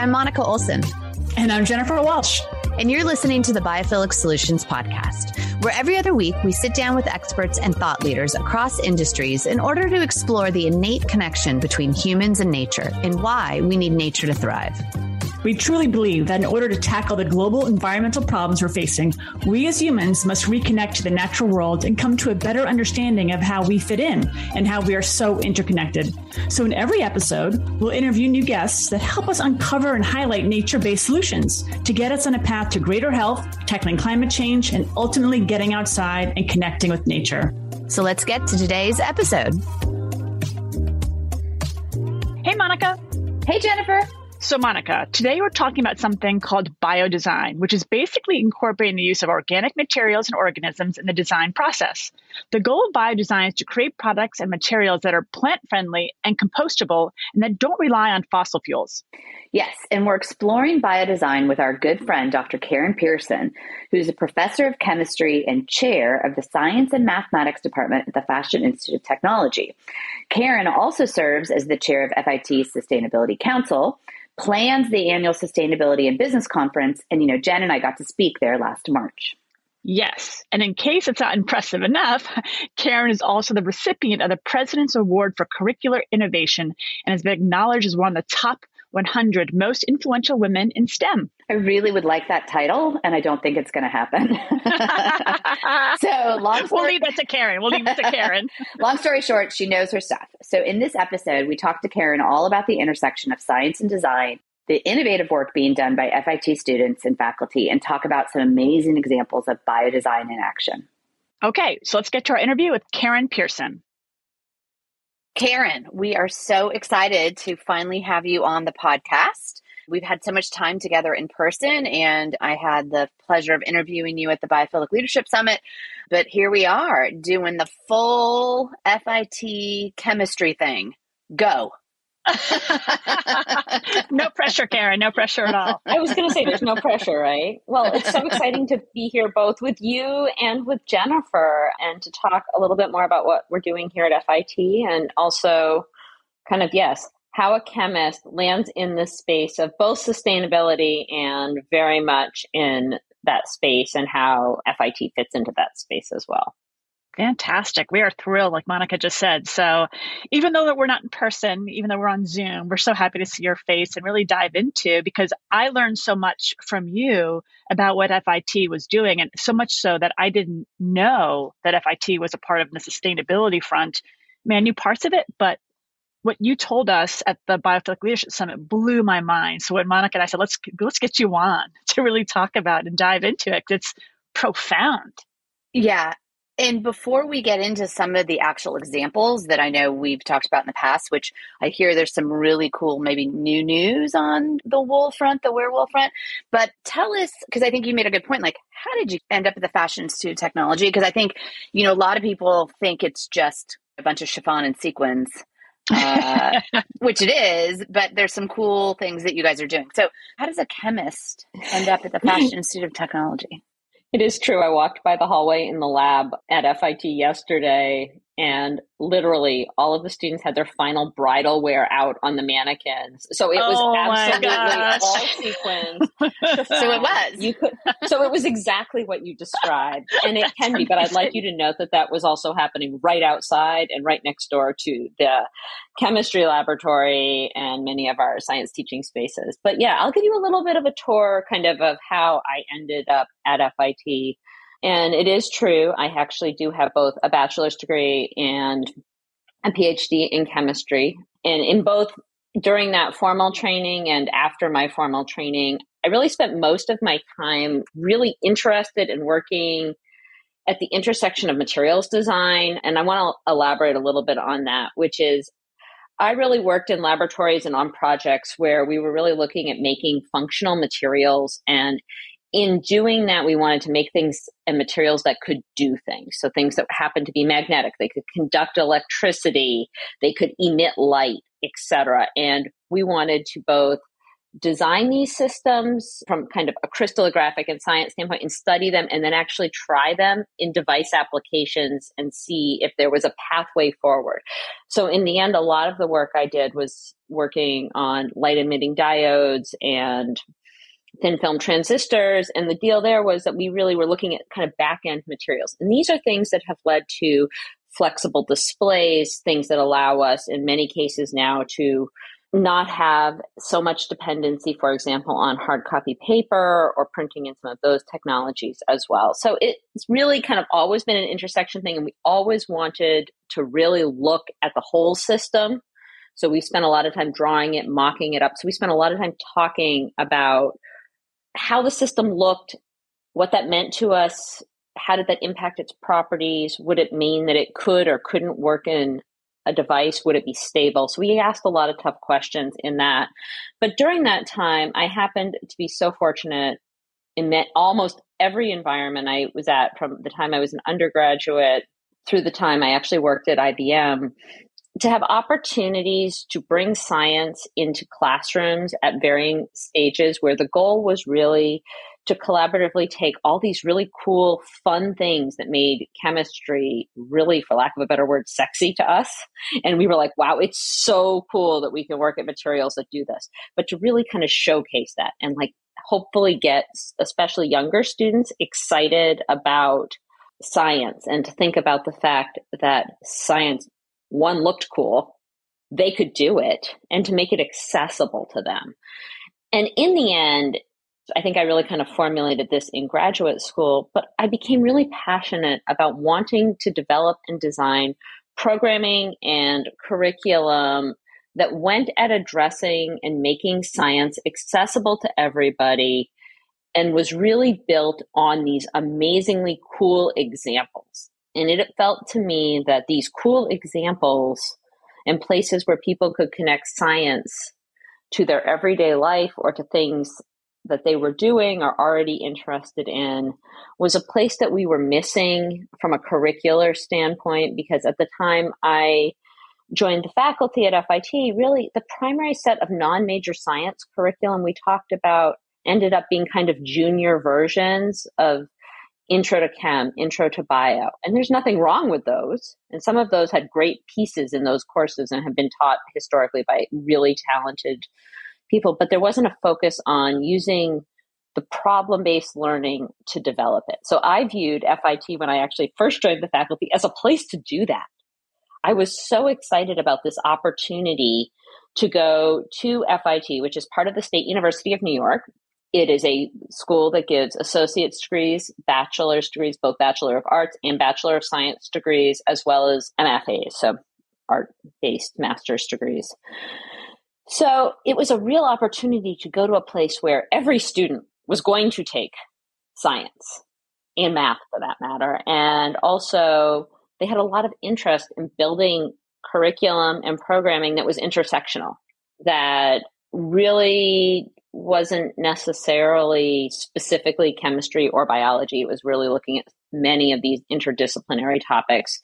I'm Monica Olson. And I'm Jennifer Walsh. And you're listening to the Biophilic Solutions Podcast, where every other week we sit down with experts and thought leaders across industries in order to explore the innate connection between humans and nature and why we need nature to thrive. We truly believe that in order to tackle the global environmental problems we're facing, we as humans must reconnect to the natural world and come to a better understanding of how we fit in and how we are so interconnected. So, in every episode, we'll interview new guests that help us uncover and highlight nature based solutions to get us on a path to greater health, tackling climate change, and ultimately getting outside and connecting with nature. So, let's get to today's episode. Hey, Monica. Hey, Jennifer. So, Monica, today we're talking about something called biodesign, which is basically incorporating the use of organic materials and organisms in the design process. The goal of biodesign is to create products and materials that are plant friendly and compostable and that don't rely on fossil fuels. Yes, and we're exploring biodesign with our good friend, Dr. Karen Pearson, who's a professor of chemistry and chair of the Science and Mathematics Department at the Fashion Institute of Technology. Karen also serves as the chair of FIT's Sustainability Council plans the annual sustainability and business conference. And, you know, Jen and I got to speak there last March. Yes. And in case it's not impressive enough, Karen is also the recipient of the President's Award for Curricular Innovation and has been acknowledged as one of the top 100 most influential women in STEM. I really would like that title, and I don't think it's going to happen. so, long story, we'll leave that to Karen. We'll leave it to Karen. long story short, she knows her stuff. So, in this episode, we talked to Karen all about the intersection of science and design, the innovative work being done by FIT students and faculty, and talk about some amazing examples of biodesign in action. Okay, so let's get to our interview with Karen Pearson. Karen, we are so excited to finally have you on the podcast. We've had so much time together in person, and I had the pleasure of interviewing you at the Biophilic Leadership Summit. But here we are doing the full FIT chemistry thing. Go. no pressure, Karen. No pressure at all. I was going to say there's no pressure, right? Well, it's so exciting to be here both with you and with Jennifer and to talk a little bit more about what we're doing here at FIT and also kind of, yes, how a chemist lands in this space of both sustainability and very much in that space and how FIT fits into that space as well. Fantastic. We are thrilled, like Monica just said. So, even though that we're not in person, even though we're on Zoom, we're so happy to see your face and really dive into because I learned so much from you about what FIT was doing, and so much so that I didn't know that FIT was a part of the sustainability front. I mean, I knew parts of it, but what you told us at the Biophilic Leadership Summit blew my mind. So when Monica and I said, let's let's get you on to really talk about and dive into it, it's profound. Yeah, and before we get into some of the actual examples that I know we've talked about in the past, which I hear there's some really cool, maybe new news on the wool front, the Werewool front. But tell us, because I think you made a good point, like, how did you end up at the Fashion Institute of Technology? Because I think, you know, a lot of people think it's just a bunch of chiffon and sequins. uh, which it is, but there's some cool things that you guys are doing. So, how does a chemist end up at the Fashion Institute of Technology? It is true. I walked by the hallway in the lab at FIT yesterday and literally all of the students had their final bridal wear out on the mannequins. So it was oh absolutely all sequins. so it was. You could, so it was exactly what you described, and it can be. But I'd like you to note that that was also happening right outside and right next door to the chemistry laboratory and many of our science teaching spaces. But yeah, I'll give you a little bit of a tour, kind of, of how I ended up at FIT and it is true. I actually do have both a bachelor's degree and a PhD in chemistry. And in both during that formal training and after my formal training, I really spent most of my time really interested in working at the intersection of materials design. And I want to elaborate a little bit on that, which is I really worked in laboratories and on projects where we were really looking at making functional materials and in doing that, we wanted to make things and materials that could do things. So things that happen to be magnetic, they could conduct electricity, they could emit light, etc. And we wanted to both design these systems from kind of a crystallographic and science standpoint and study them and then actually try them in device applications and see if there was a pathway forward. So in the end, a lot of the work I did was working on light emitting diodes and thin film transistors. And the deal there was that we really were looking at kind of back end materials. And these are things that have led to flexible displays, things that allow us in many cases now to not have so much dependency, for example, on hard copy paper or printing in some of those technologies as well. So it's really kind of always been an intersection thing, and we always wanted to really look at the whole system. So we spent a lot of time drawing it, mocking it up. So we spent a lot of time talking about how the system looked, what that meant to us, how did that impact its properties? Would it mean that it could or couldn't work in a device? Would it be stable? So we asked a lot of tough questions in that. But during that time, I happened to be so fortunate in that almost every environment I was at from the time I was an undergraduate through the time I actually worked at IBM to have opportunities to bring science into classrooms at varying stages where the goal was really to collaboratively take all these really cool, fun things that made chemistry really, for lack of a better word, sexy to us. And we were like, wow, it's so cool that we can work at materials that do this. But to really kind of showcase that and like hopefully get especially younger students excited about science and to think about the fact that science, one, looked cool, they could do it, and to make it accessible to them. And in the end, I think I really kind of formulated this in graduate school, but I became really passionate about wanting to develop and design programming and curriculum that went at addressing and making science accessible to everybody and was really built on these amazingly cool examples. And it felt to me that these cool examples and places where people could connect science to their everyday life or to things that they were doing or already interested in was a place that we were missing from a curricular standpoint because at the time I joined the faculty at FIT, really the primary set of non major science curriculum we talked about ended up being kind of junior versions of intro to chem, intro to bio. And there's nothing wrong with those. And some of those had great pieces in those courses and have been taught historically by really talented people, but there wasn't a focus on using the problem based learning to develop it. So I viewed FIT when I actually first joined the faculty as a place to do that. I was so excited about this opportunity to go to FIT, which is part of the State University of New York. It is a school that gives associate's degrees, bachelor's degrees, both Bachelor of Arts and Bachelor of Science degrees, as well as MFAs, so art based master's degrees. So it was a real opportunity to go to a place where every student was going to take science and math for that matter. And also, they had a lot of interest in building curriculum and programming that was intersectional, that really wasn't necessarily specifically chemistry or biology. It was really looking at many of these interdisciplinary topics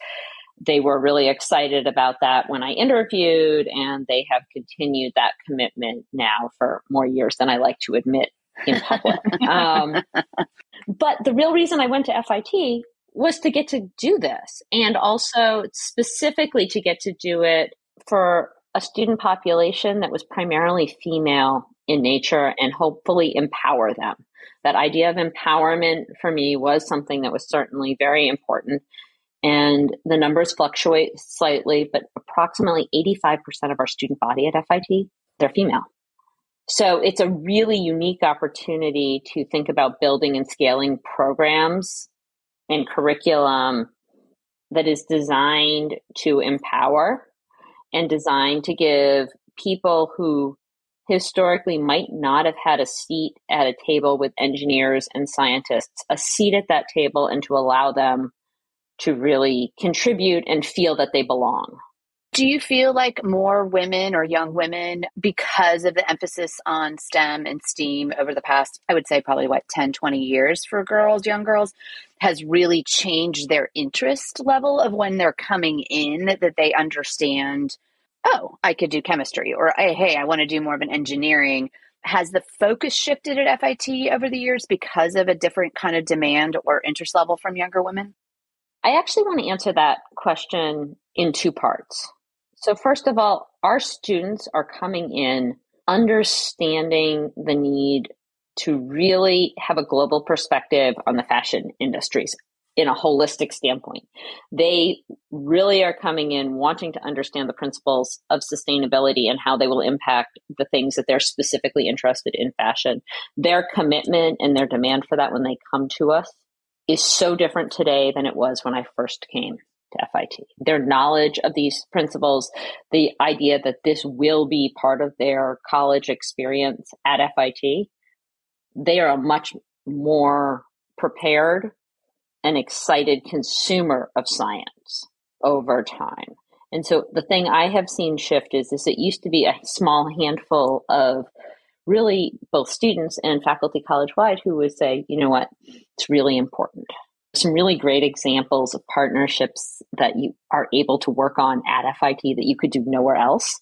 they were really excited about that when I interviewed, and they have continued that commitment now for more years than I like to admit in public. um, but the real reason I went to FIT was to get to do this, and also specifically to get to do it for a student population that was primarily female in nature and hopefully empower them. That idea of empowerment for me was something that was certainly very important and the numbers fluctuate slightly, but approximately 85% of our student body at FIT, they're female. So it's a really unique opportunity to think about building and scaling programs and curriculum that is designed to empower and designed to give people who historically might not have had a seat at a table with engineers and scientists a seat at that table and to allow them to really contribute and feel that they belong. Do you feel like more women or young women, because of the emphasis on STEM and STEAM over the past, I would say probably what, 10, 20 years for girls, young girls, has really changed their interest level of when they're coming in, that they understand oh, I could do chemistry, or hey, I want to do more of an engineering. Has the focus shifted at FIT over the years because of a different kind of demand or interest level from younger women? I actually want to answer that question in two parts. So, first of all, our students are coming in understanding the need to really have a global perspective on the fashion industries in a holistic standpoint. They really are coming in wanting to understand the principles of sustainability and how they will impact the things that they're specifically interested in fashion. Their commitment and their demand for that when they come to us is so different today than it was when I first came to FIT. Their knowledge of these principles, the idea that this will be part of their college experience at FIT, they are much more prepared and excited consumer of science over time. And so the thing I have seen shift is, is it used to be a small handful of really both students and faculty college wide who would say, you know what, it's really important. Some really great examples of partnerships that you are able to work on at FIT that you could do nowhere else.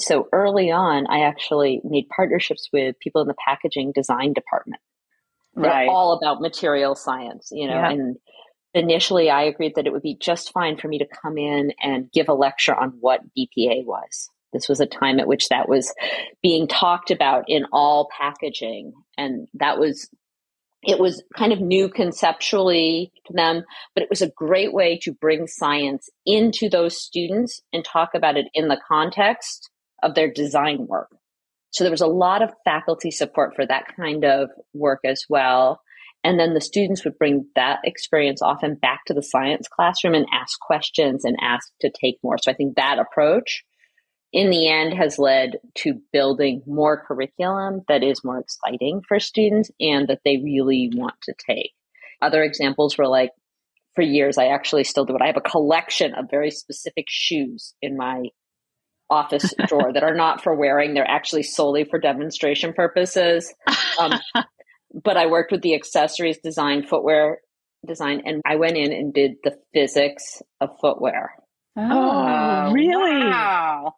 So early on, I actually made partnerships with people in the packaging design department. They're right. all about material science, you know, yeah. and initially I agreed that it would be just fine for me to come in and give a lecture on what BPA was. This was a time at which that was being talked about in all packaging. And that was, it was kind of new conceptually to them, but it was a great way to bring science into those students and talk about it in the context of their design work. So there was a lot of faculty support for that kind of work as well. And then the students would bring that experience often back to the science classroom and ask questions and ask to take more. So I think that approach in the end has led to building more curriculum that is more exciting for students and that they really want to take. Other examples were like, for years, I actually still do it. I have a collection of very specific shoes in my office drawer that are not for wearing. They're actually solely for demonstration purposes. Um, but I worked with the accessories design, footwear design, and I went in and did the physics of footwear. Oh, really? Wow.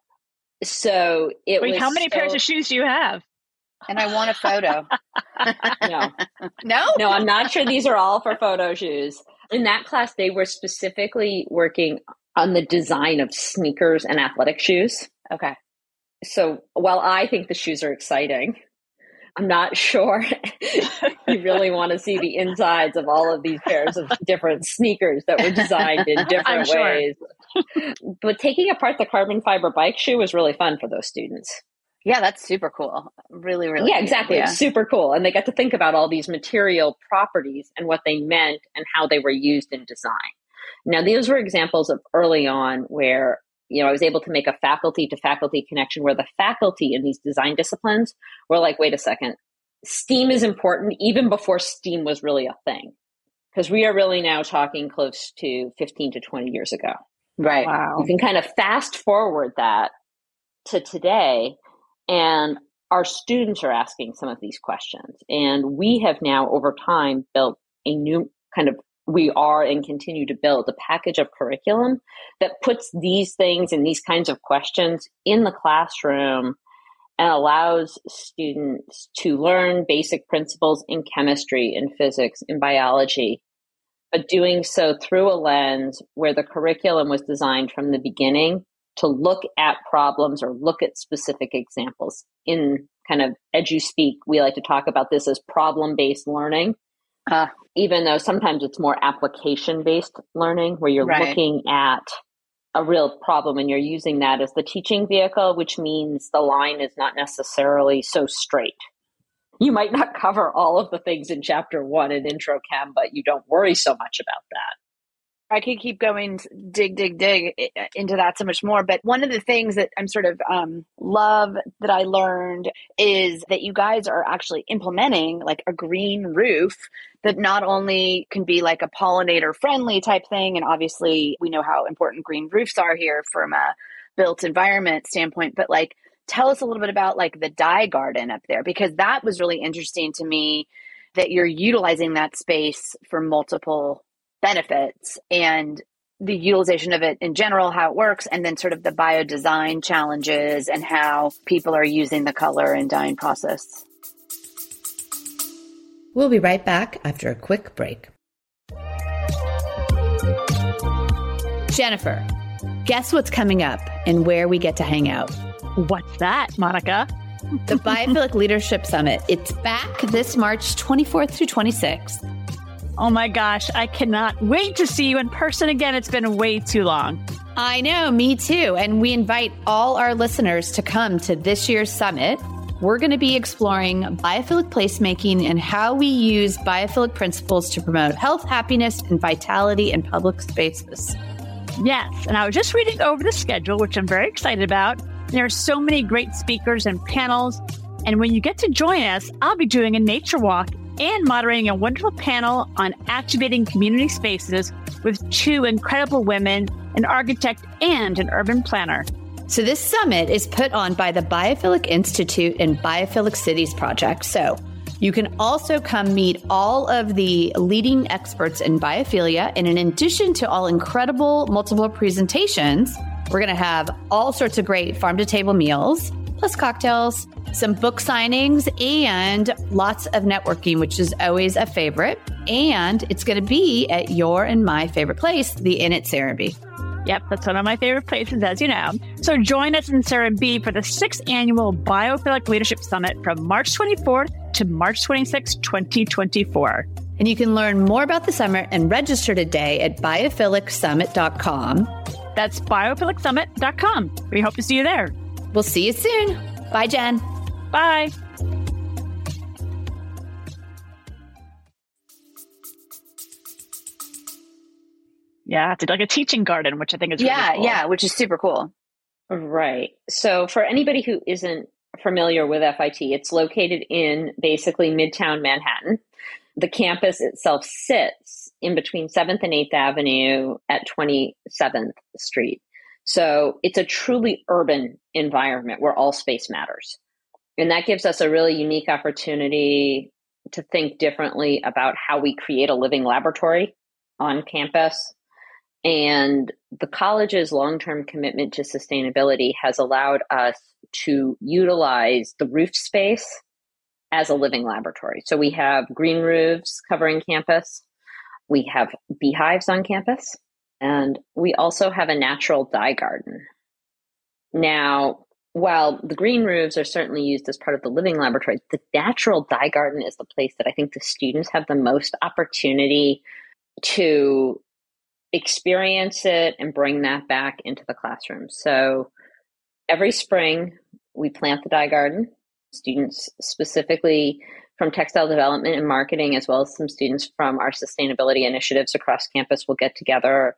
So it Wait, was. how many so, pairs of shoes do you have? And I want a photo. no. No? No, I'm not sure these are all for photo shoes. In that class, they were specifically working on the design of sneakers and athletic shoes. Okay. So while I think the shoes are exciting, I'm not sure you really want to see the insides of all of these pairs of different sneakers that were designed in different ways. but taking apart the carbon fiber bike shoe was really fun for those students. Yeah, that's super cool. Really, really. Yeah, exactly. Yeah. Super cool. And they got to think about all these material properties and what they meant and how they were used in design. Now, these were examples of early on where you know, I was able to make a faculty to faculty connection where the faculty in these design disciplines were like, wait a second, STEAM is important even before STEAM was really a thing. Because we are really now talking close to 15 to 20 years ago. Right. Wow. You can kind of fast forward that to today, and our students are asking some of these questions. And we have now, over time, built a new kind of we are and continue to build a package of curriculum that puts these things and these kinds of questions in the classroom and allows students to learn basic principles in chemistry, in physics, in biology, but doing so through a lens where the curriculum was designed from the beginning to look at problems or look at specific examples. In kind of edu speak, we like to talk about this as problem based learning uh, even though sometimes it's more application based learning where you're right. looking at a real problem and you're using that as the teaching vehicle, which means the line is not necessarily so straight. You might not cover all of the things in chapter one in intro chem, but you don't worry so much about that. I could keep going, dig, dig, dig into that so much more. But one of the things that I'm sort of um, love that I learned is that you guys are actually implementing like a green roof that not only can be like a pollinator friendly type thing, and obviously we know how important green roofs are here from a built environment standpoint, but like tell us a little bit about like the dye garden up there because that was really interesting to me that you're utilizing that space for multiple benefits and the utilization of it in general, how it works, and then sort of the bio design challenges and how people are using the color and dyeing process. We'll be right back after a quick break. Jennifer, guess what's coming up and where we get to hang out? What's that, Monica? the Biophilic Leadership Summit. It's back this March 24th through 26th. Oh my gosh, I cannot wait to see you in person again. It's been way too long. I know, me too. And we invite all our listeners to come to this year's summit. We're going to be exploring biophilic placemaking and how we use biophilic principles to promote health, happiness, and vitality in public spaces. Yes, and I was just reading over the schedule, which I'm very excited about. There are so many great speakers and panels. And when you get to join us, I'll be doing a nature walk and moderating a wonderful panel on activating community spaces with two incredible women, an architect and an urban planner. So, this summit is put on by the Biophilic Institute and Biophilic Cities Project. So, you can also come meet all of the leading experts in biophilia. And in addition to all incredible multiple presentations, we're going to have all sorts of great farm to table meals, plus cocktails, some book signings, and lots of networking, which is always a favorite. And it's going to be at your and my favorite place, the Inn at Serenbe. Yep, that's one of my favorite places, as you know. So join us in Serenbe for the sixth annual Biophilic Leadership Summit from March 24th to March 26, 2024. And you can learn more about the summit and register today at biophilic.summit.com. That's biophilic.summit.com. We hope to see you there. We'll see you soon. Bye, Jen. Bye. Yeah, it's like a teaching garden, which I think is really yeah, cool. yeah, which is super cool. Right. So, for anybody who isn't familiar with FIT, it's located in basically Midtown Manhattan. The campus itself sits in between 7th and 8th Avenue at 27th Street. So, it's a truly urban environment where all space matters. And that gives us a really unique opportunity to think differently about how we create a living laboratory on campus and the college's long term commitment to sustainability has allowed us to utilize the roof space as a living laboratory. So we have green roofs covering campus, we have beehives on campus, and we also have a natural dye garden. Now, while the green roofs are certainly used as part of the living laboratory, the natural dye garden is the place that I think the students have the most opportunity to experience it and bring that back into the classroom. So every spring, we plant the dye garden. Students specifically from textile development and marketing, as well as some students from our sustainability initiatives across campus, will get together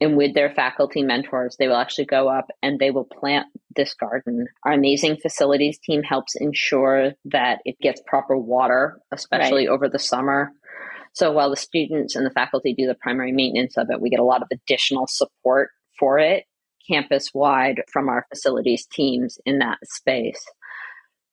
and with their faculty mentors, they will actually go up and they will plant this garden. Our amazing facilities team helps ensure that it gets proper water, especially right. over the summer. So while the students and the faculty do the primary maintenance of it, we get a lot of additional support for it campus wide from our facilities teams in that space.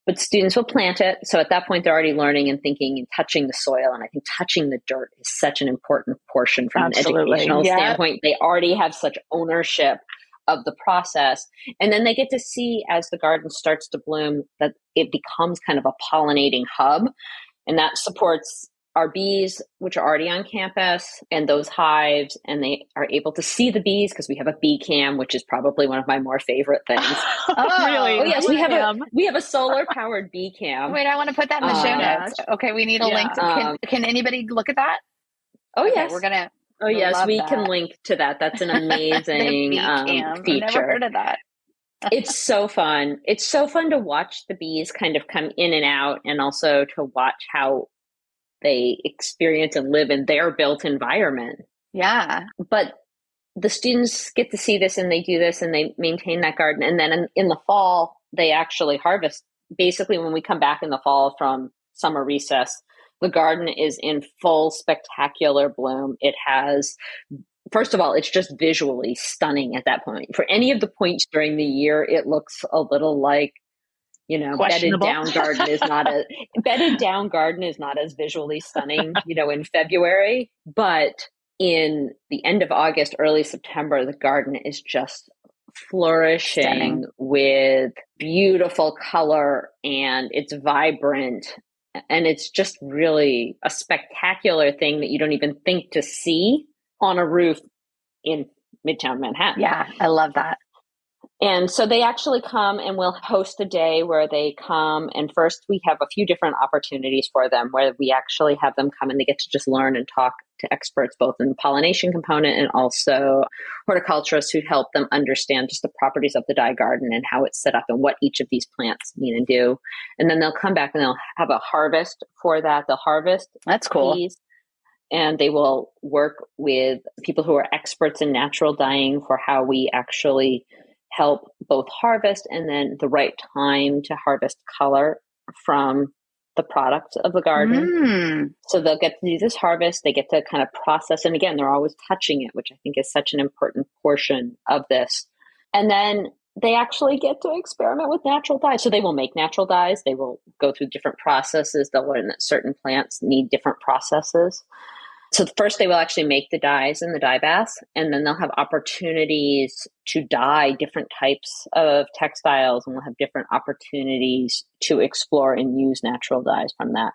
But students will plant it. So at that point, they're already learning and thinking and touching the soil. And I think touching the dirt is such an important portion from Absolutely. an educational yeah. standpoint. They already have such ownership of the process. And then they get to see as the garden starts to bloom that it becomes kind of a pollinating hub. And that supports our bees, which are already on campus, and those hives, and they are able to see the bees because we have a bee cam, which is probably one of my more favorite things. oh, really? Oh, yes, we have a we have a solar powered bee cam. Wait, I want to put that in the uh, show notes. Okay, we need a yeah, link. To, can, um, can anybody look at that? Oh okay, yes, we're gonna. Oh yes, we that. can link to that. That's an amazing um, feature. I've never heard of that. it's so fun. It's so fun to watch the bees kind of come in and out, and also to watch how they experience and live in their built environment. Yeah. But the students get to see this and they do this and they maintain that garden. And then in, in, the fall, they actually harvest. Basically, when we come back in the fall from summer recess, the garden is in full spectacular bloom. It has, first of all, it's just visually stunning at that point. For any of the points during the year, it looks a little like you know bedded down garden is not a bedded down garden is not as visually stunning you know in february but in the end of August, early September, the garden is just flourishing Stunning. with beautiful color and it's vibrant and it's just really a spectacular thing that you don't even think to see on a roof in midtown manhattan. Yeah i love that and so they actually come and we'll host a day where they come. And first, we have a few different opportunities for them where we actually have them come and they get to just learn and talk to experts, both in the pollination component and also horticulturists who help them understand just the properties of the dye garden and how it's set up and what each of these plants mean and do. And then they'll come back and they'll have a harvest for that. They'll harvest. That's cool. And they will work with people who are experts in natural dyeing for how we actually help both harvest and then the right time to harvest color from the product of the garden. Mm. So they'll get to do this harvest, they get to kind of process, and again, they're always touching it, which I think is such an important portion of this. And then they actually get to experiment with natural dyes. So they will make natural dyes, they will go through different processes, they'll learn that certain plants need different processes. So first they will actually make the dyes in the dye baths, and then they'll have opportunities to dye different types of textiles, and we'll have different opportunities to explore and use natural dyes from that.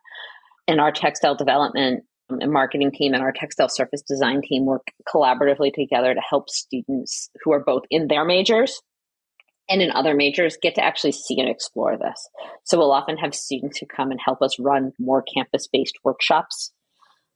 And our textile development um, and marketing team and our textile surface design team work collaboratively together to help students who are both in their majors and in other majors get to actually see and explore this. So we'll often have students who come and help us run more campus based workshops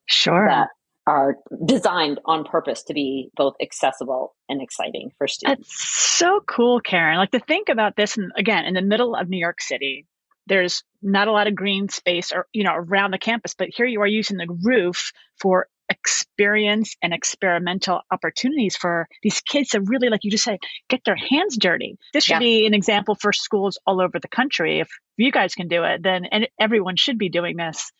Sure. That are designed on purpose to be both accessible and exciting for students. That's so cool, Karen. Like to think about this, and again, in the middle of New York City, there's not a lot of green space or you know around the campus, but here you are using the roof for experience and experimental opportunities for these kids to really, like you just said, get their hands dirty. This should yeah. be an example for schools all over the country. If you guys can do it, then and everyone should be doing this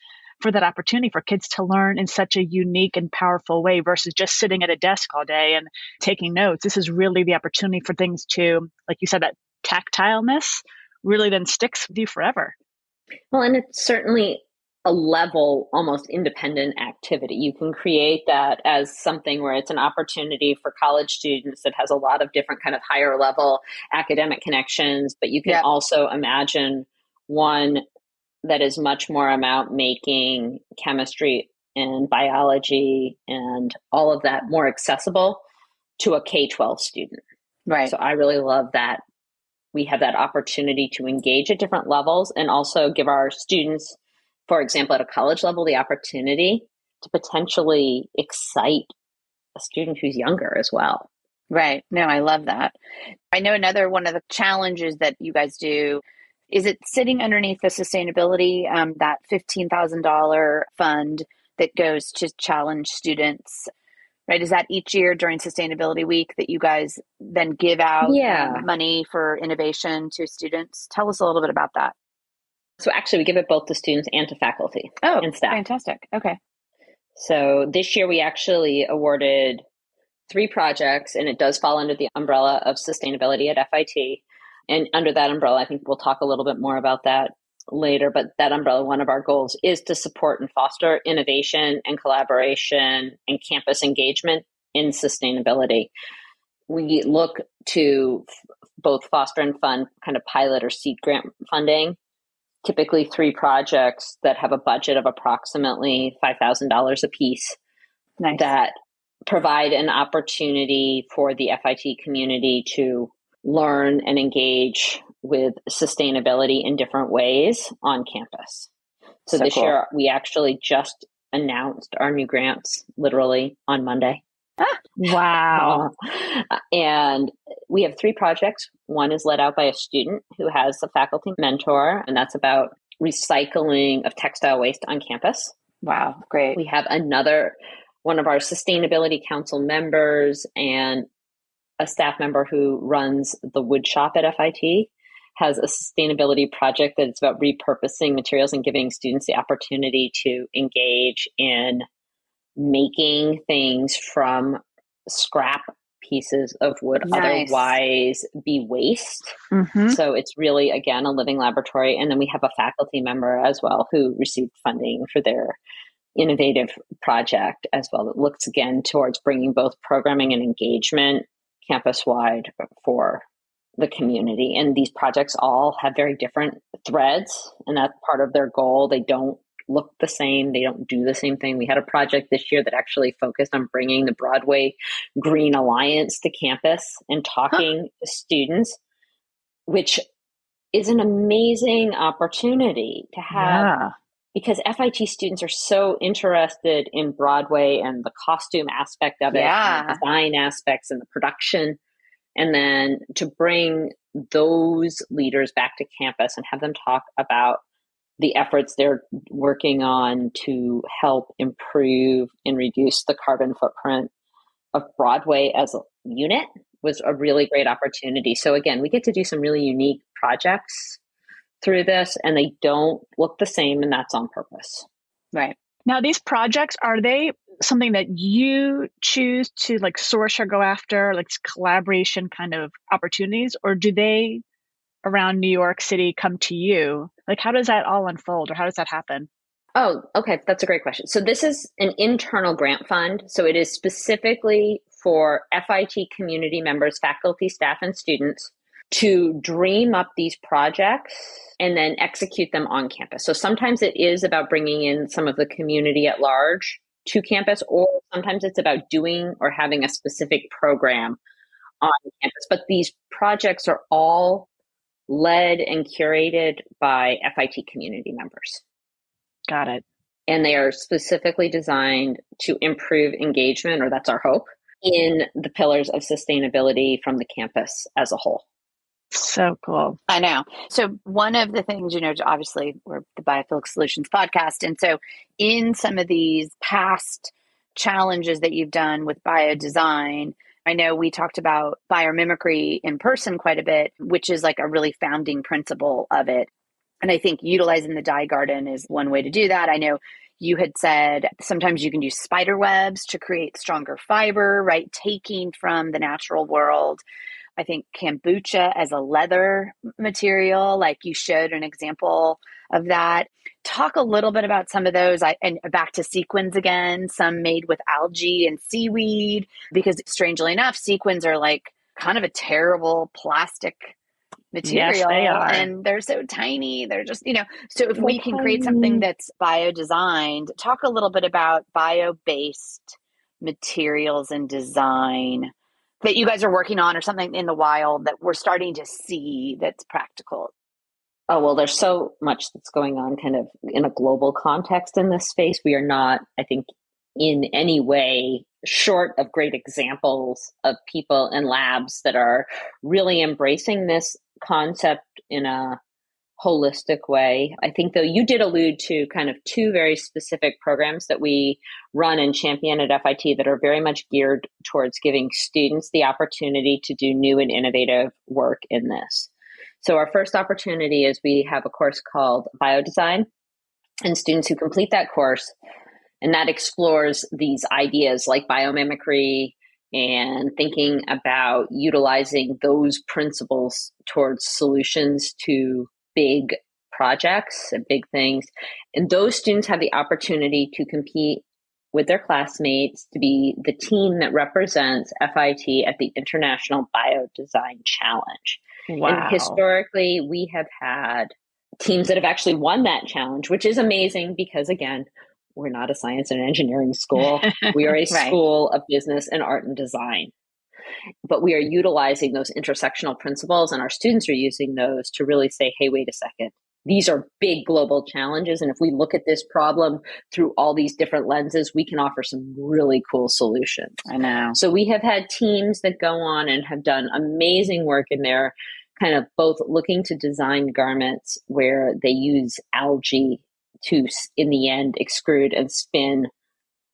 for that opportunity for kids to learn in such a unique and powerful way versus just sitting at a desk all day and taking notes. This is really the opportunity for things to, like you said, that tactileness really then sticks with you forever. Well, and it's certainly a level almost independent activity. You can create that as something where it's an opportunity for college students that has a lot of different kind of higher level academic connections, but you can yep. also imagine one that is much more about making chemistry and biology and all of that more accessible to a K 12 student. Right. So I really love that we have that opportunity to engage at different levels and also give our students, for example, at a college level, the opportunity to potentially excite a student who's younger as well. Right. No, I love that. I know another one of the challenges that you guys do is it sitting underneath the sustainability, um, that $15,000 fund that goes to challenge students? Right? Is that each year during Sustainability Week that you guys then give out yeah. money for innovation to students? Tell us a little bit about that. So, actually, we give it both to students and to faculty oh, and staff. Fantastic. Okay. So, this year we actually awarded three projects, and it does fall under the umbrella of sustainability at FIT. And under that umbrella, I think we'll talk a little bit more about that later. But that umbrella, one of our goals is to support and foster innovation and collaboration and campus engagement in sustainability. We look to both foster and fund kind of pilot or seed grant funding, typically three projects that have a budget of approximately $5,000 a piece nice. that provide an opportunity for the FIT community to learn and engage with sustainability in different ways on campus. So, so this cool. year we actually just announced our new grants literally on Monday. Ah, wow. Uh, and we have three projects. One is led out by a student who has a faculty mentor, and that's about recycling of textile waste on campus. Wow, great. We have another one of our sustainability council members and a staff member who runs the wood shop at FIT has a sustainability project that is about repurposing materials and giving students the opportunity to engage in making things from scrap pieces of would nice. otherwise be waste. Mm-hmm. So it's really, again, a living laboratory. And then we have a faculty member as well who received funding for their innovative project as well that looks again towards bringing both programming and engagement campus wide for the community. And these projects all have very different threads, and that's part of their goal. They don't look the same, they don't do the same thing. We had a project this year that actually focused on bringing the Broadway Green Alliance to campus and talking huh. to students, which is an amazing opportunity to have. Yeah. Because FIT students are so interested in Broadway and the costume aspect of it, yeah. the design aspects and the production and then to bring those leaders back to campus and have them talk about the efforts they're working on to help improve and reduce the carbon footprint of Broadway as a unit was a really great opportunity. So again, we get to do some really unique projects through this and they don't look the same and that's on purpose. Right. Now these projects are they something that you choose to like source or go after, like collaboration kind of opportunities, or do they around New York City come to you? Like, how does that all unfold, or how does that happen? Oh, okay. That's a great question. So, this is an internal grant fund. So, it is specifically for FIT community members, faculty, staff, and students to dream up these projects and then execute them on campus. So, sometimes it is about bringing in some of the community at large to campus, or sometimes it's about doing or having a specific program on campus. But these projects are all led and curated by FIT community members. Got it. And they are specifically designed to improve engagement, or that's our hope, in the pillars of sustainability from the campus as a whole. So cool. I know. So, one of the things, you know, obviously we're the Biophilic Solutions podcast. And so, in some of these past challenges that you've done with bio design, I know we talked about biomimicry in person quite a bit, which is like a really founding principle of it. And I think utilizing the dye garden is one way to do that. I know you had said sometimes you can use spider webs to create stronger fiber, right? Taking from the natural world. I think kombucha as a leather material, like you showed an example of that. Talk a little bit about some of those. I, and back to sequins again, some made with algae and seaweed, because strangely enough, sequins are like kind of a terrible plastic material yes, they are. and they're so tiny they're just you know so if we can create something that's bio designed talk a little bit about bio based materials and design that you guys are working on or something in the wild that we're starting to see that's practical? Oh, well, there's so much that's going on kind of in a global context in this space. We are not, I think, in any way short of great examples of people and labs that are really embracing this concept in a holistic way. I think, though, you did allude to kind of two very specific programs that we run and champion at FIT that are very much geared towards giving students the opportunity to do new and innovative work in this. So, our first opportunity is we have a course called Biodesign, and students who complete that course and that explores these ideas like biomimicry and thinking about utilizing those principles towards solutions to big projects and big things. And those students have the opportunity to compete with their classmates to be the team that represents FIT at the International Biodesign Challenge. Wow. And historically, we have had teams that have actually won that challenge, which is amazing because, again, we're not a science and engineering school. we are a right. school of business and art and design but we are utilizing those intersectional principles and our students are using those to really say hey wait a second. These are big global challenges. And if we look at this problem through all these different lenses we can offer some really cool solutions. I know. So we have had teams that go on and have done amazing work in there kind of both looking to design garments where they use algae to in the end extrude and spin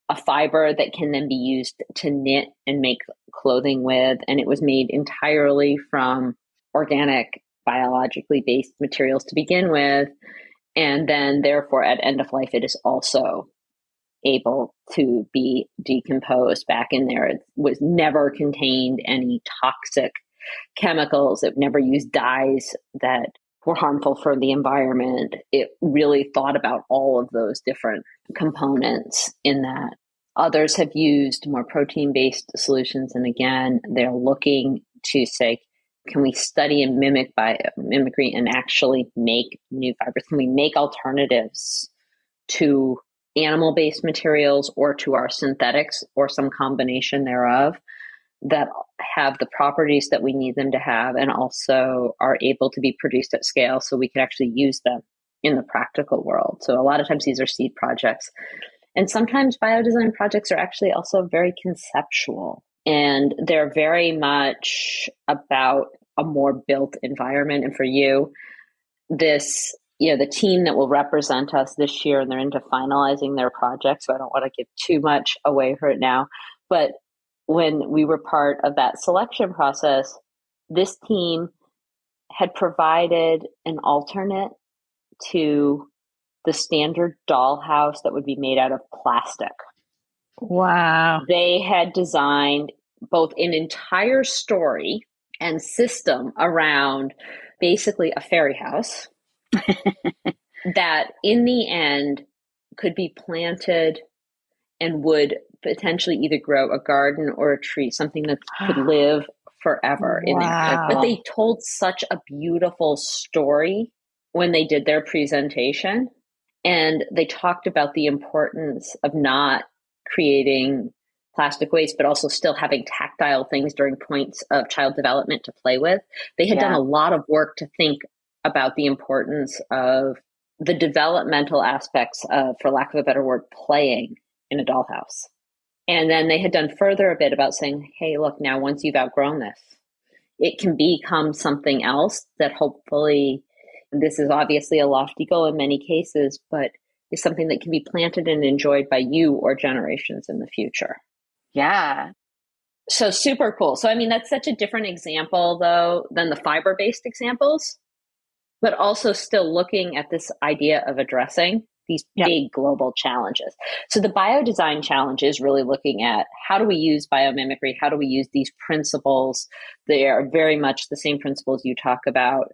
a fiber that can then be used to knit and make clothing with. And it was made entirely from organic, biologically based materials to begin with. And then, therefore, at end of life, it is also able to be decomposed back in there. It was never contained any toxic chemicals. It never used dyes that were harmful for the environment. It really thought about all of those different components in that. Others have used more protein based solutions. And again, they're looking to say, can we study and mimic by mimicry and actually make new fibers? Can we make alternatives to animal based materials or to our synthetics or some combination thereof that have the properties that we need them to have and also are able to be produced at scale so we can actually use them in the practical world. So a lot of times these are seed projects. And sometimes biodesign projects are actually also very conceptual and they're very much about a more built environment. And for you, this, you know, the team that will represent us this year and they're into finalizing their project. So I don't want to give too much away for it now. But when we were part of that selection process, this team had provided an alternate to the standard dollhouse that would be made out of plastic. Wow. They had designed both an entire story and system around basically a fairy house that in the end could be planted and would potentially either grow a garden or a tree, something that could live forever wow. in there. But they told such a beautiful story when they did their presentation. And they talked about the importance of not creating plastic waste, but also still having tactile things during points of child development to play with. They had yeah. done a lot of work to think about the importance of the developmental aspects of, for lack of a better word, playing in a dollhouse. And then they had done further a bit about saying, hey, look, now once you've outgrown this, it can become something else that hopefully, this is obviously a lofty goal in many cases, but is something that can be planted and enjoyed by you or generations in the future. Yeah. So super cool. So, I mean, that's such a different example, though, than the fiber based examples, but also still looking at this idea of addressing these yep. big global challenges. So the biodesign challenge is really looking at how do we use biomimicry? How do we use these principles? They are very much the same principles you talk about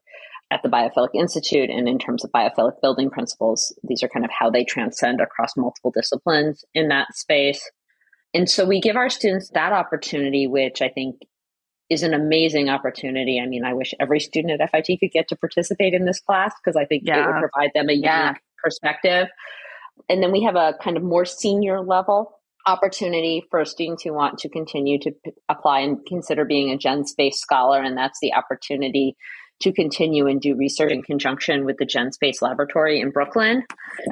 at the Biophilic Institute and in terms of biophilic building principles. These are kind of how they transcend across multiple disciplines in that space. And so we give our students that opportunity, which I think is an amazing opportunity. I mean, I wish every student at FIT could get to participate in this class because I think yeah. it would provide them a yeah. Perspective. And then we have a kind of more senior level opportunity for students who want to continue to p- apply and consider being a Genspace scholar. And that's the opportunity to continue and do research in conjunction with the Genspace Laboratory in Brooklyn.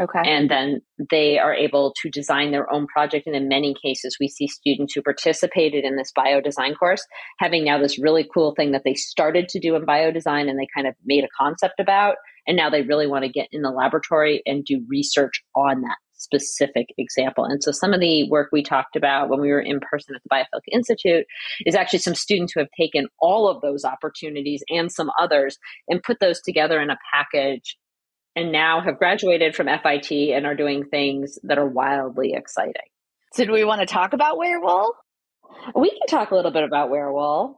Okay. And then they are able to design their own project. And in many cases, we see students who participated in this biodesign course having now this really cool thing that they started to do in biodesign and they kind of made a concept about. And now they really want to get in the laboratory and do research on that specific example. And so some of the work we talked about when we were in person at the Biophilic Institute is actually some students who have taken all of those opportunities and some others and put those together in a package and now have graduated from FIT and are doing things that are wildly exciting. So do we want to talk about Werewool? We can talk a little bit about Werewool.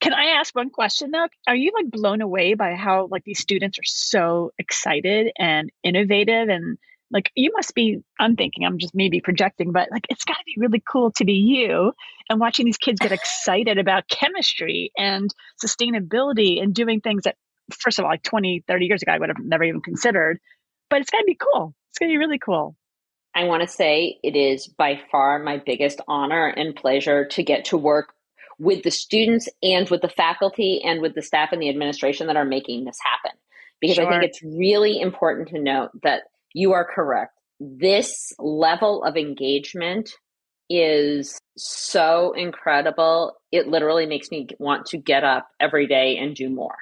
Can I ask one question though? Are you like blown away by how like these students are so excited and innovative? And like you must be i'm thinking i'm just maybe projecting but like it's got to be really cool to be you and watching these kids get excited about chemistry and sustainability and doing things that first of all like 20 30 years ago i would have never even considered. But it's got to be cool. It's going to be really cool. I want to say it is by far my biggest honor and pleasure to get to work with the students and with the faculty and with the staff and the administration that are making this happen because sure. i think it's really important to note that you are correct. This level of engagement is so incredible. It literally makes me want to get up every day and do more.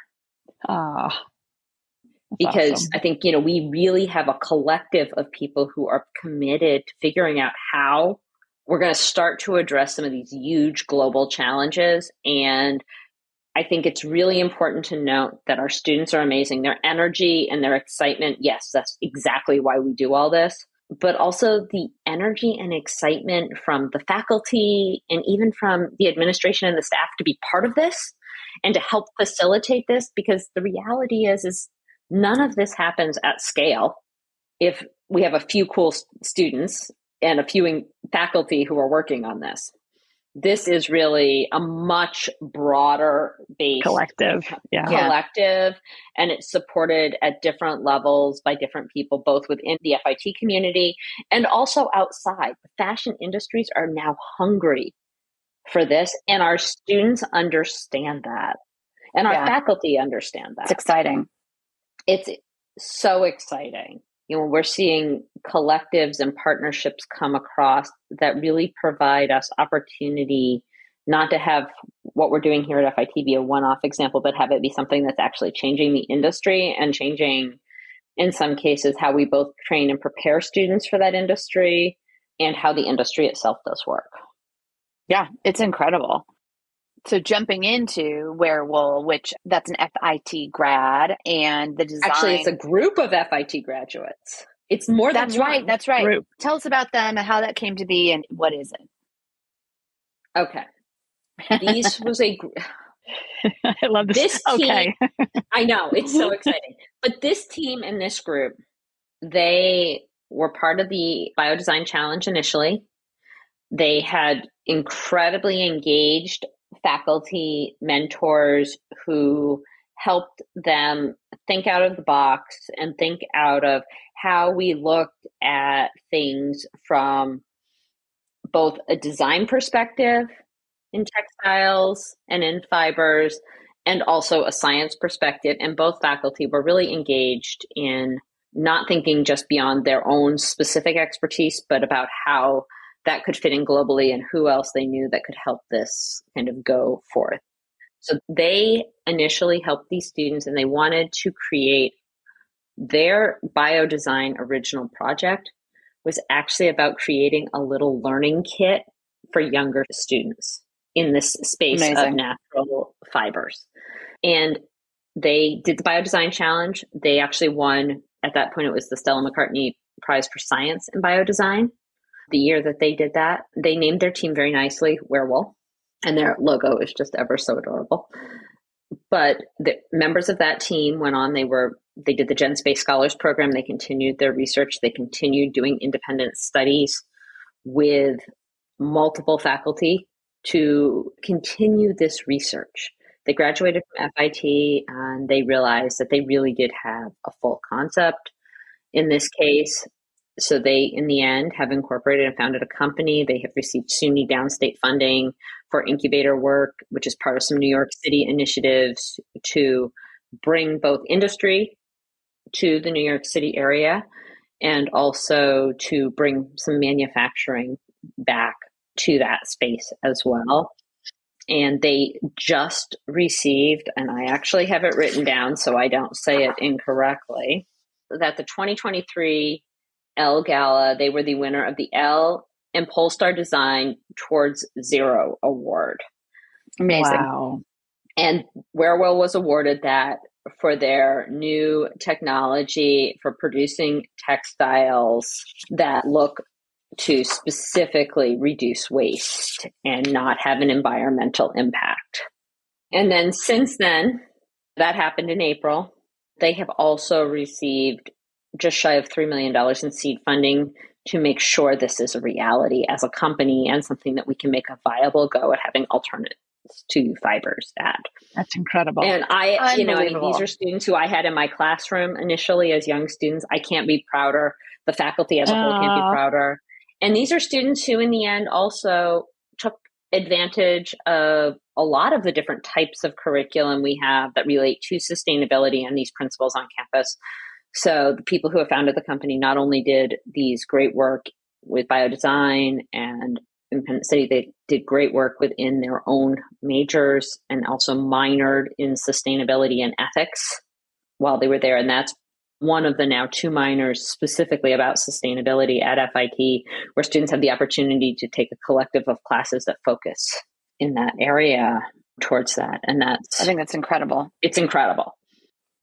Ah. because awesome. I think, you know, we really have a collective of people who are committed to figuring out how we're going to start to address some of these huge global challenges and I think it's really important to note that our students are amazing. Their energy and their excitement, yes, that's exactly why we do all this. But also the energy and excitement from the faculty and even from the administration and the staff to be part of this and to help facilitate this because the reality is is none of this happens at scale if we have a few cool students and a few faculty who are working on this. This is really a much broader base collective yeah. Collective and it's supported at different levels by different people both within the fit community and also outside. The fashion industries are now hungry for this and our students understand that. And our yeah. faculty understand that. It's exciting. It's so exciting you know we're seeing collectives and partnerships come across that really provide us opportunity not to have what we're doing here at FIT be a one-off example, but have it be something that's actually changing the industry and changing, in some cases, how we both train and prepare students for that industry and how the industry itself does work. Yeah, it's incredible. So jumping into Werewool, which that's an FIT grad, and the design. Actually, it's a group of FIT graduates. It's more That's right. That's right. Group. Tell us about them and how that came to be, and what is it? Okay, these was a. Gr- I love this. this team, okay, I know it's so exciting, but this team and this group, they were part of the Biodesign Challenge initially. They had incredibly engaged faculty mentors who helped them think out of the box and think out of how we looked at things from both a design perspective in textiles and in fibers and also a science perspective. And both faculty were really engaged in not thinking just beyond their own specific expertise but about how that could fit in globally and who else they knew that could help this kind of go forth. So they initially helped these students and they wanted to create their biodesign original project was actually about creating a little learning kit for younger students in this space Amazing. of natural fibers. And they did the biodesign challenge. They actually won at that point it was the Stella McCartney Prize for Science in Biodesign the year that they did that. They named their team very nicely Werewool, and their logo is just ever so adorable. But the members of that team went on, they were they did the Genspace Scholars Program, they continued their research, they continued doing independent studies with multiple faculty to continue this research. They graduated from FIT and they realized that they really did have a full concept in this case so they, in the end, have incorporated and founded a company. They have received SUNY downstate funding for incubator work, which is part of some New York City initiatives to bring both industry to the New York City area and also to bring some manufacturing back to that space as well. And they just received, and I actually have it written down so I don't say it incorrectly, that the 2023 Elle Gala. They were the winner of the Elle and Polestar Design Towards Zero Award. Amazing. Wow. And Werewool was awarded that for their new technology for producing textiles that look to specifically reduce waste and not have an environmental impact. And then since then, that happened in April, they have also received just shy of $3 million in seed funding to make sure this is a reality as a company and something that we can make a viable go at having alternatives to fibers at. That's incredible. And I, you know, I mean, these are students who I had in my classroom initially as young students. I can't be prouder. The faculty as a whole can't be prouder. And these are students who, in the end, also took advantage of a lot of the different types of curriculum we have that relate to sustainability and these principles on campus. So the people who have founded the company not only did these great work with biodesign and in Penn City, they did great work within their own majors and also minored in sustainability and ethics while they were there. And that's one of the now two minors specifically about sustainability at FIT, where students have the opportunity to take a collective of classes that focus in that area towards that. And that's, I think that's incredible. It's incredible.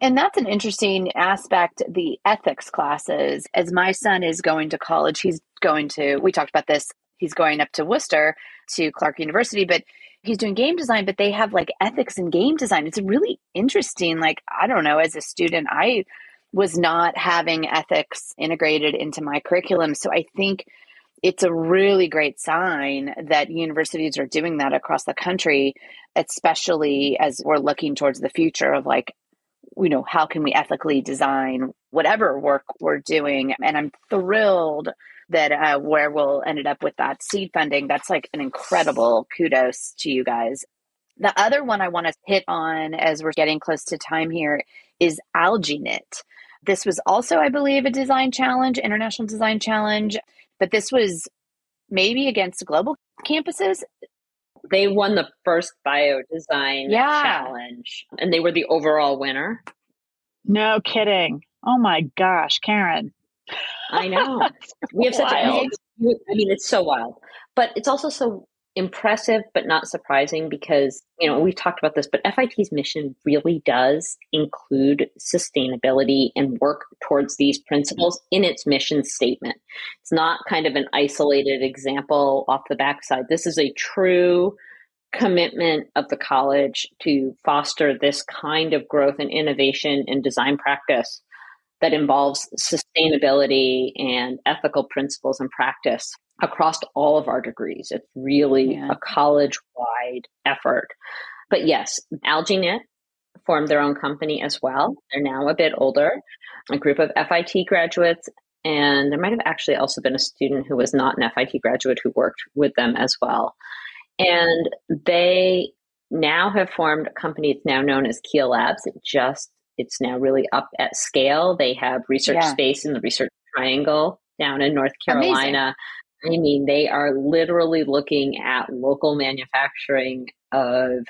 And that's an interesting aspect, the ethics classes. As my son is going to college, he's going to, we talked about this, he's going up to Worcester to Clark University, but he's doing game design, but they have like ethics in game design. It's really interesting. Like, I don't know, as a student, I was not having ethics integrated into my curriculum. So I think it's a really great sign that universities are doing that across the country, especially as we're looking towards the future of like, you know, how can we ethically design whatever work we're doing? And I'm thrilled that uh, Werewool ended up with that seed funding. That's like an incredible kudos to you guys. The other one I want to hit on as we're getting close to time here is AlgaeKnit. This was also, I believe, a design challenge, international design challenge, but this was maybe against global campuses. They won the first bio design yeah. challenge and they were the overall winner. No kidding. Oh my gosh, Karen. I know. we have such wild. a I mean, it's so wild. But it's also so impressive but not surprising because you know we've talked about this but FIT's mission really does include sustainability and work towards these principles in its mission statement. It's not kind of an isolated example off the backside. This is a true commitment of the college to foster this kind of growth and innovation in design practice that involves sustainability and ethical principles and practice across all of our degrees. It's really yeah. a college wide effort. But yes, AlgaeKnit formed their own company as well. They're now a bit older, a group of FIT graduates. And there might have actually also been a student who was not an FIT graduate who worked with them as well. And they now have formed a company. It's now known as Keel Labs. It just it's now really up at scale. They have research yeah. space in the Research Triangle down in North Carolina. Amazing. I mean, they are literally looking at local manufacturing of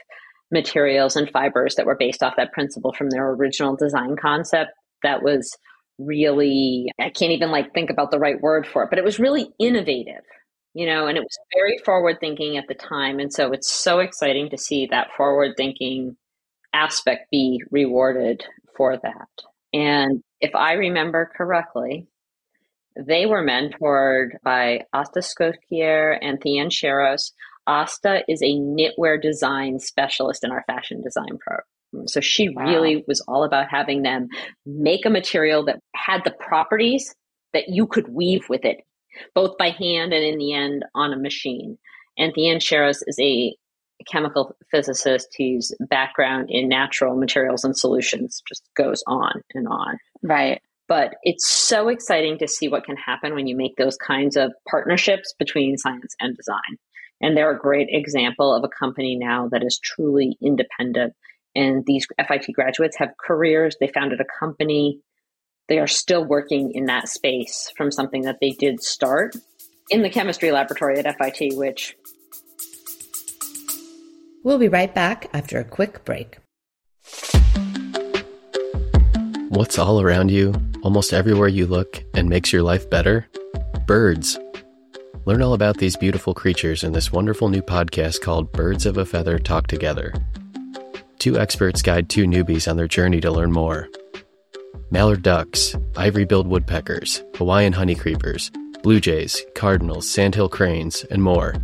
materials and fibers that were based off that principle from their original design concept. That was really, I can't even like think about the right word for it, but it was really innovative, you know, and it was very forward thinking at the time. And so it's so exciting to see that forward thinking aspect be rewarded for that. And if I remember correctly, they were mentored by Asta Skocir and Theanne Schiros. Asta is a knitwear design specialist in our fashion design program. So she wow. really was all about having them make a material that had the properties that you could weave with it, both by hand and in the end on a machine. And Theanne Schiros is a chemical physicist whose background in natural materials and solutions just goes on and on. Right. But it's so exciting to see what can happen when you make those kinds of partnerships between science and design. And they're a great example of a company now that is truly independent. And these FIT graduates have careers. They founded a company. They are still working in that space from something that they did start in the chemistry laboratory at FIT, which We'll be right back after a quick break. What's all around you, almost everywhere you look, and makes your life better? Birds. Learn all about these beautiful creatures in this wonderful new podcast called Birds of a Feather Talk Together. Two experts guide two newbies on their journey to learn more. Mallard ducks, ivory billed woodpeckers, Hawaiian honeycreepers, blue jays, cardinals, sandhill cranes, and more.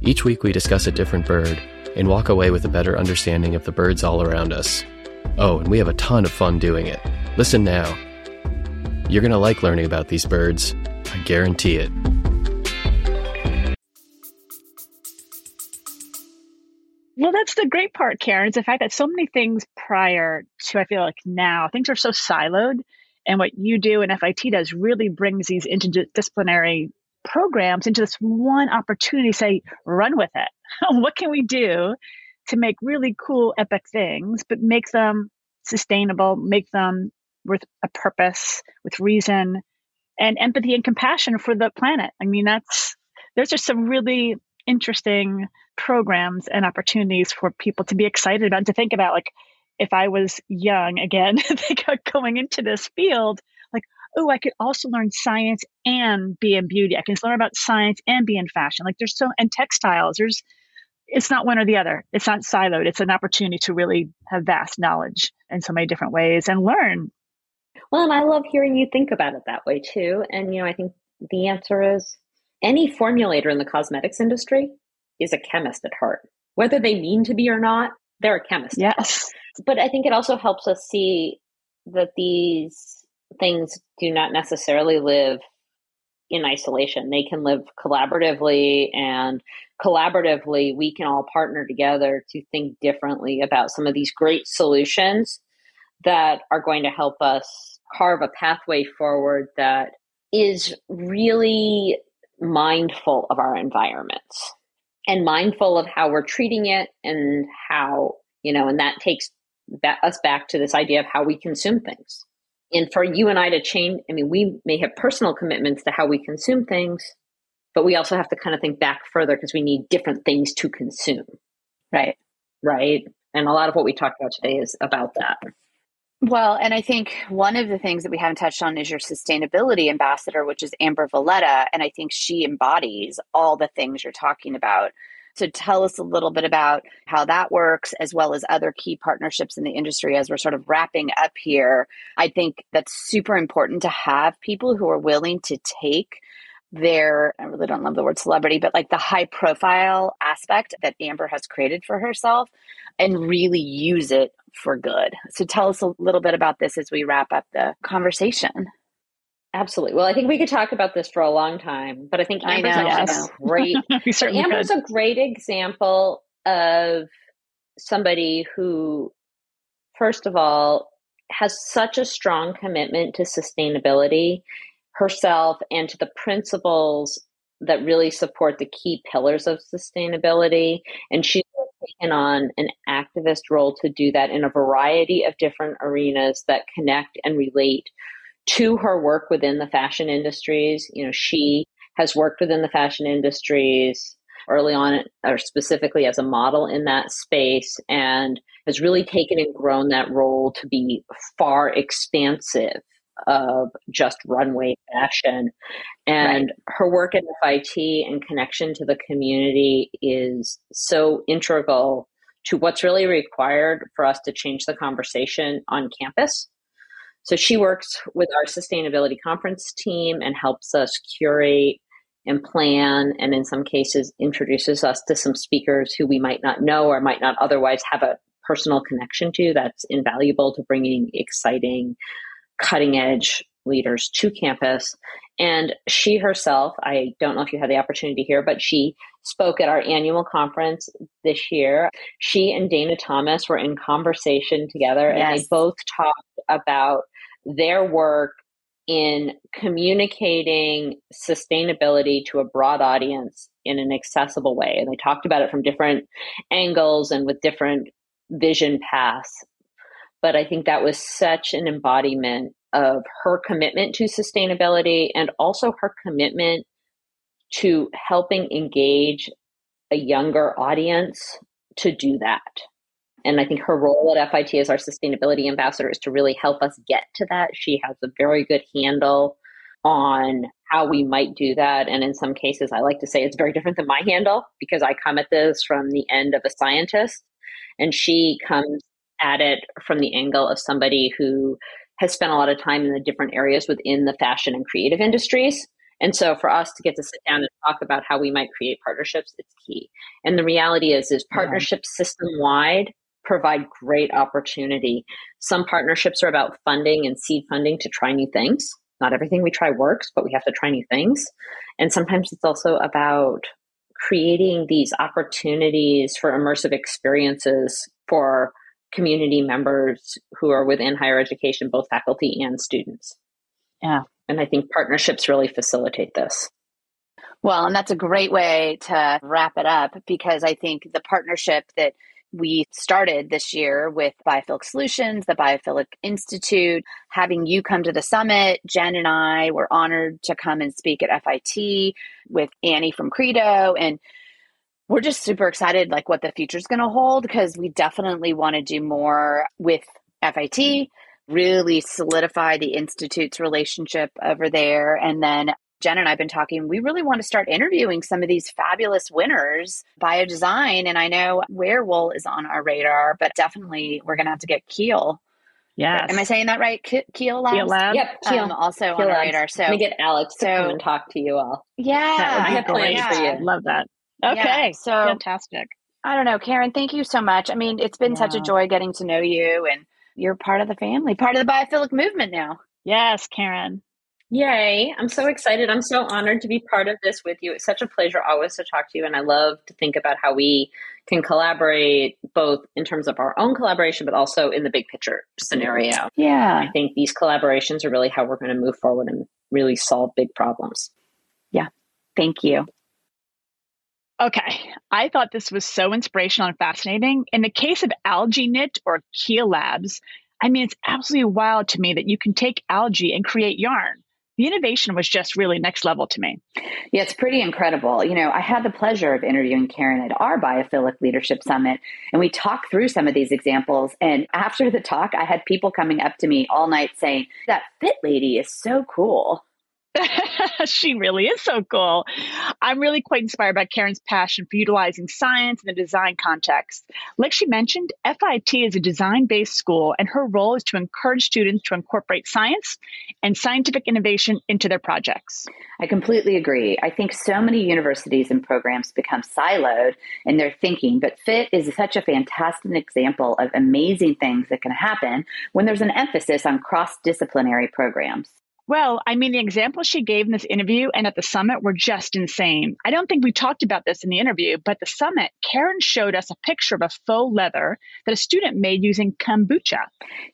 Each week we discuss a different bird and walk away with a better understanding of the birds all around us. Oh, and we have a ton of fun doing it. Listen now. You're going to like learning about these birds. I guarantee it. Well, that's the great part, Karen. It's the fact that so many things prior to, I feel like now, things are so siloed. And what you do and FIT does really brings these interdisciplinary programs into this one opportunity say run with it what can we do to make really cool epic things but make them sustainable make them with a purpose with reason and empathy and compassion for the planet i mean that's there's just some really interesting programs and opportunities for people to be excited about and to think about like if i was young again going into this field like, oh, I could also learn science and be in beauty. I can learn about science and be in fashion. Like there's so, and textiles, there's, it's not one or the other. It's not siloed. It's an opportunity to really have vast knowledge in so many different ways and learn. Well, and I love hearing you think about it that way too. And, you know, I think the answer is any formulator in the cosmetics industry is a chemist at heart whether they mean to be or not, they're a chemist. Yes. But I think it also helps us see that these things do not necessarily live in isolation. They can live collaboratively, and collaboratively, we can all partner together to think differently about some of these great solutions that are going to help us carve a pathway forward that is really mindful of our environments and mindful of how we're treating it and how, you know, and that takes us back to this idea of how we consume things. And for you and I to change, I mean, we may have personal commitments to how we consume things, but we also have to kind of think back further because we need different things to consume. Right. Right. And a lot of what we talked about today is about that. Well, and I think one of the things that we haven't touched on is your sustainability ambassador, which is Amber Valletta. And I think she embodies all the things you're talking about. So tell us a little bit about how that works, as well as other key partnerships in the industry as we're sort of wrapping up here. I think that's super important to have people who are willing to take their I really don't love the word celebrity, but like the high profile aspect that Amber has created for herself and really use it for good. So tell us a little bit about this as we wrap up the conversation. Absolutely. Well, I think we could talk about this for a long time, but I think Amber's I know, yes. a great Amber's could. a great example of somebody who, first of all, has such a strong commitment to sustainability herself and to the principles that really support the key pillars of sustainability. And she's taken on an activist role to do that in a variety of different arenas that connect and relate to her work within the fashion industries. You know, she has worked within the fashion industries early on, or specifically as a model in that space, and has really taken and grown that role to be far expansive of just runway fashion. And right. her work at FIT and connection to the community is so integral to what's really required for us to change the conversation on campus. So she works with our sustainability conference team and helps us curate and plan, and in some cases, introduces us to some speakers who we might not know or might not otherwise have a personal connection to. That's invaluable to bringing exciting cutting edge leaders to campus. And she herself, I don't know if you had the opportunity to hear, but she spoke at our annual conference this year. She and Dana Thomas were in conversation together, yes. and they both talked about their work in communicating sustainability to a broad audience in an accessible way. And they talked about it from different angles and with different vision paths. But I think that was such an embodiment of her commitment to sustainability and also her commitment to helping engage a younger audience to do that. And I think her role at FIT as our sustainability ambassador is to really help us get to that. She has a very good handle on how we might do that. And in some cases, I like to say it's very different than my handle because I come at this from the end of a scientist and she comes at it from the angle of somebody who has spent a lot of time in the different areas within the fashion and creative industries. And so for us to get to sit down and talk about how we might create partnerships, it's key. And the reality is, is partnerships yeah. system wide provide great opportunity. Some partnerships are about funding and seed funding to try new things. Not everything we try works, but we have to try new things. And sometimes it's also about creating these opportunities for immersive experiences for community members who are within higher education, both faculty and students. Yeah. And I think partnerships really facilitate this. Well, and that's a great way to wrap it up because I think the partnership that we started this year with Biophilic Solutions, the Biophilic Institute, having you come to the summit. Jen and I were honored to come and speak at FIT with Annie from Credo. And we're just super excited like what the future is going to hold because we definitely want to do more with FIT, really solidify the institute's relationship over there and then Jen and I've been talking, we really want to start interviewing some of these fabulous winners bio design. And I know Werewool is on our radar, but definitely we're going to have to get Keel. Yeah. Am I saying that right? Keel Labs? Keel Lab. Yep. Keel. Um, also Keel on our radar. So let me get Alex to come and talk to you all. Yeah. I have plans yeah. for you. Love that. Okay. Yeah, so fantastic. I don't know, Karen, thank you so much. I mean, it's been yeah. such a joy getting to know you and you're part of the family, part of the biophilic movement now. Yes, Karen. Yay. I'm so excited. I'm so honored to be part of this with you. It's such a pleasure always to talk to you. And I love to think about how we can collaborate both in terms of our own collaboration, but also in the big picture scenario. Yeah. I think these collaborations are really how we're going to move forward and really solve big problems. Yeah. Thank you. Okay, I thought this was so inspirational and fascinating. In the case of AlgaeKnit or Keel Labs, I mean, it's absolutely wild to me that you can take algae and create yarn. The innovation was just really next level to me. Yeah, it's pretty incredible. You know, I had the pleasure of interviewing Karen at our Biophilic Leadership Summit, and we talked through some of these examples. And after the talk, I had people coming up to me all night saying, That fit lady is so cool. she really is so cool. I'm really quite inspired by Karen's passion for utilizing science in the design context. Like she mentioned, FIT is a design based school, and her role is to encourage students to incorporate science and scientific innovation into their projects. I completely agree. I think so many universities and programs become siloed in their thinking, but FIT is such a fantastic example of amazing things that can happen when there's an emphasis on cross disciplinary programs. Well, I mean, the examples she gave in this interview and at the summit were just insane. I don't think we talked about this in the interview, but the summit, Karen showed us a picture of a faux leather that a student made using kombucha.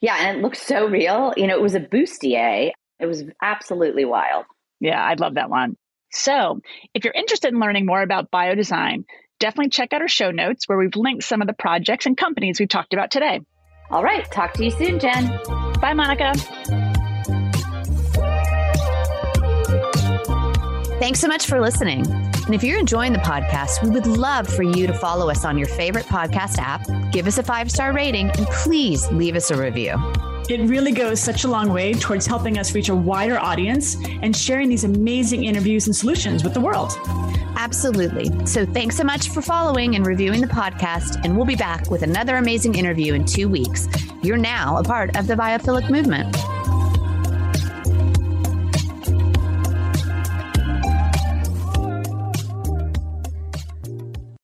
Yeah, and it looked so real. You know, it was a bustier. It was absolutely wild. Yeah, I'd love that one. So, if you're interested in learning more about biodesign, definitely check out our show notes where we've linked some of the projects and companies we've talked about today. All right. Talk to you soon, Jen. Bye, Monica. Thanks so much for listening. And if you're enjoying the podcast, we would love for you to follow us on your favorite podcast app, give us a five star rating, and please leave us a review. It really goes such a long way towards helping us reach a wider audience and sharing these amazing interviews and solutions with the world. Absolutely. So thanks so much for following and reviewing the podcast, and we'll be back with another amazing interview in two weeks. You're now a part of the biophilic movement.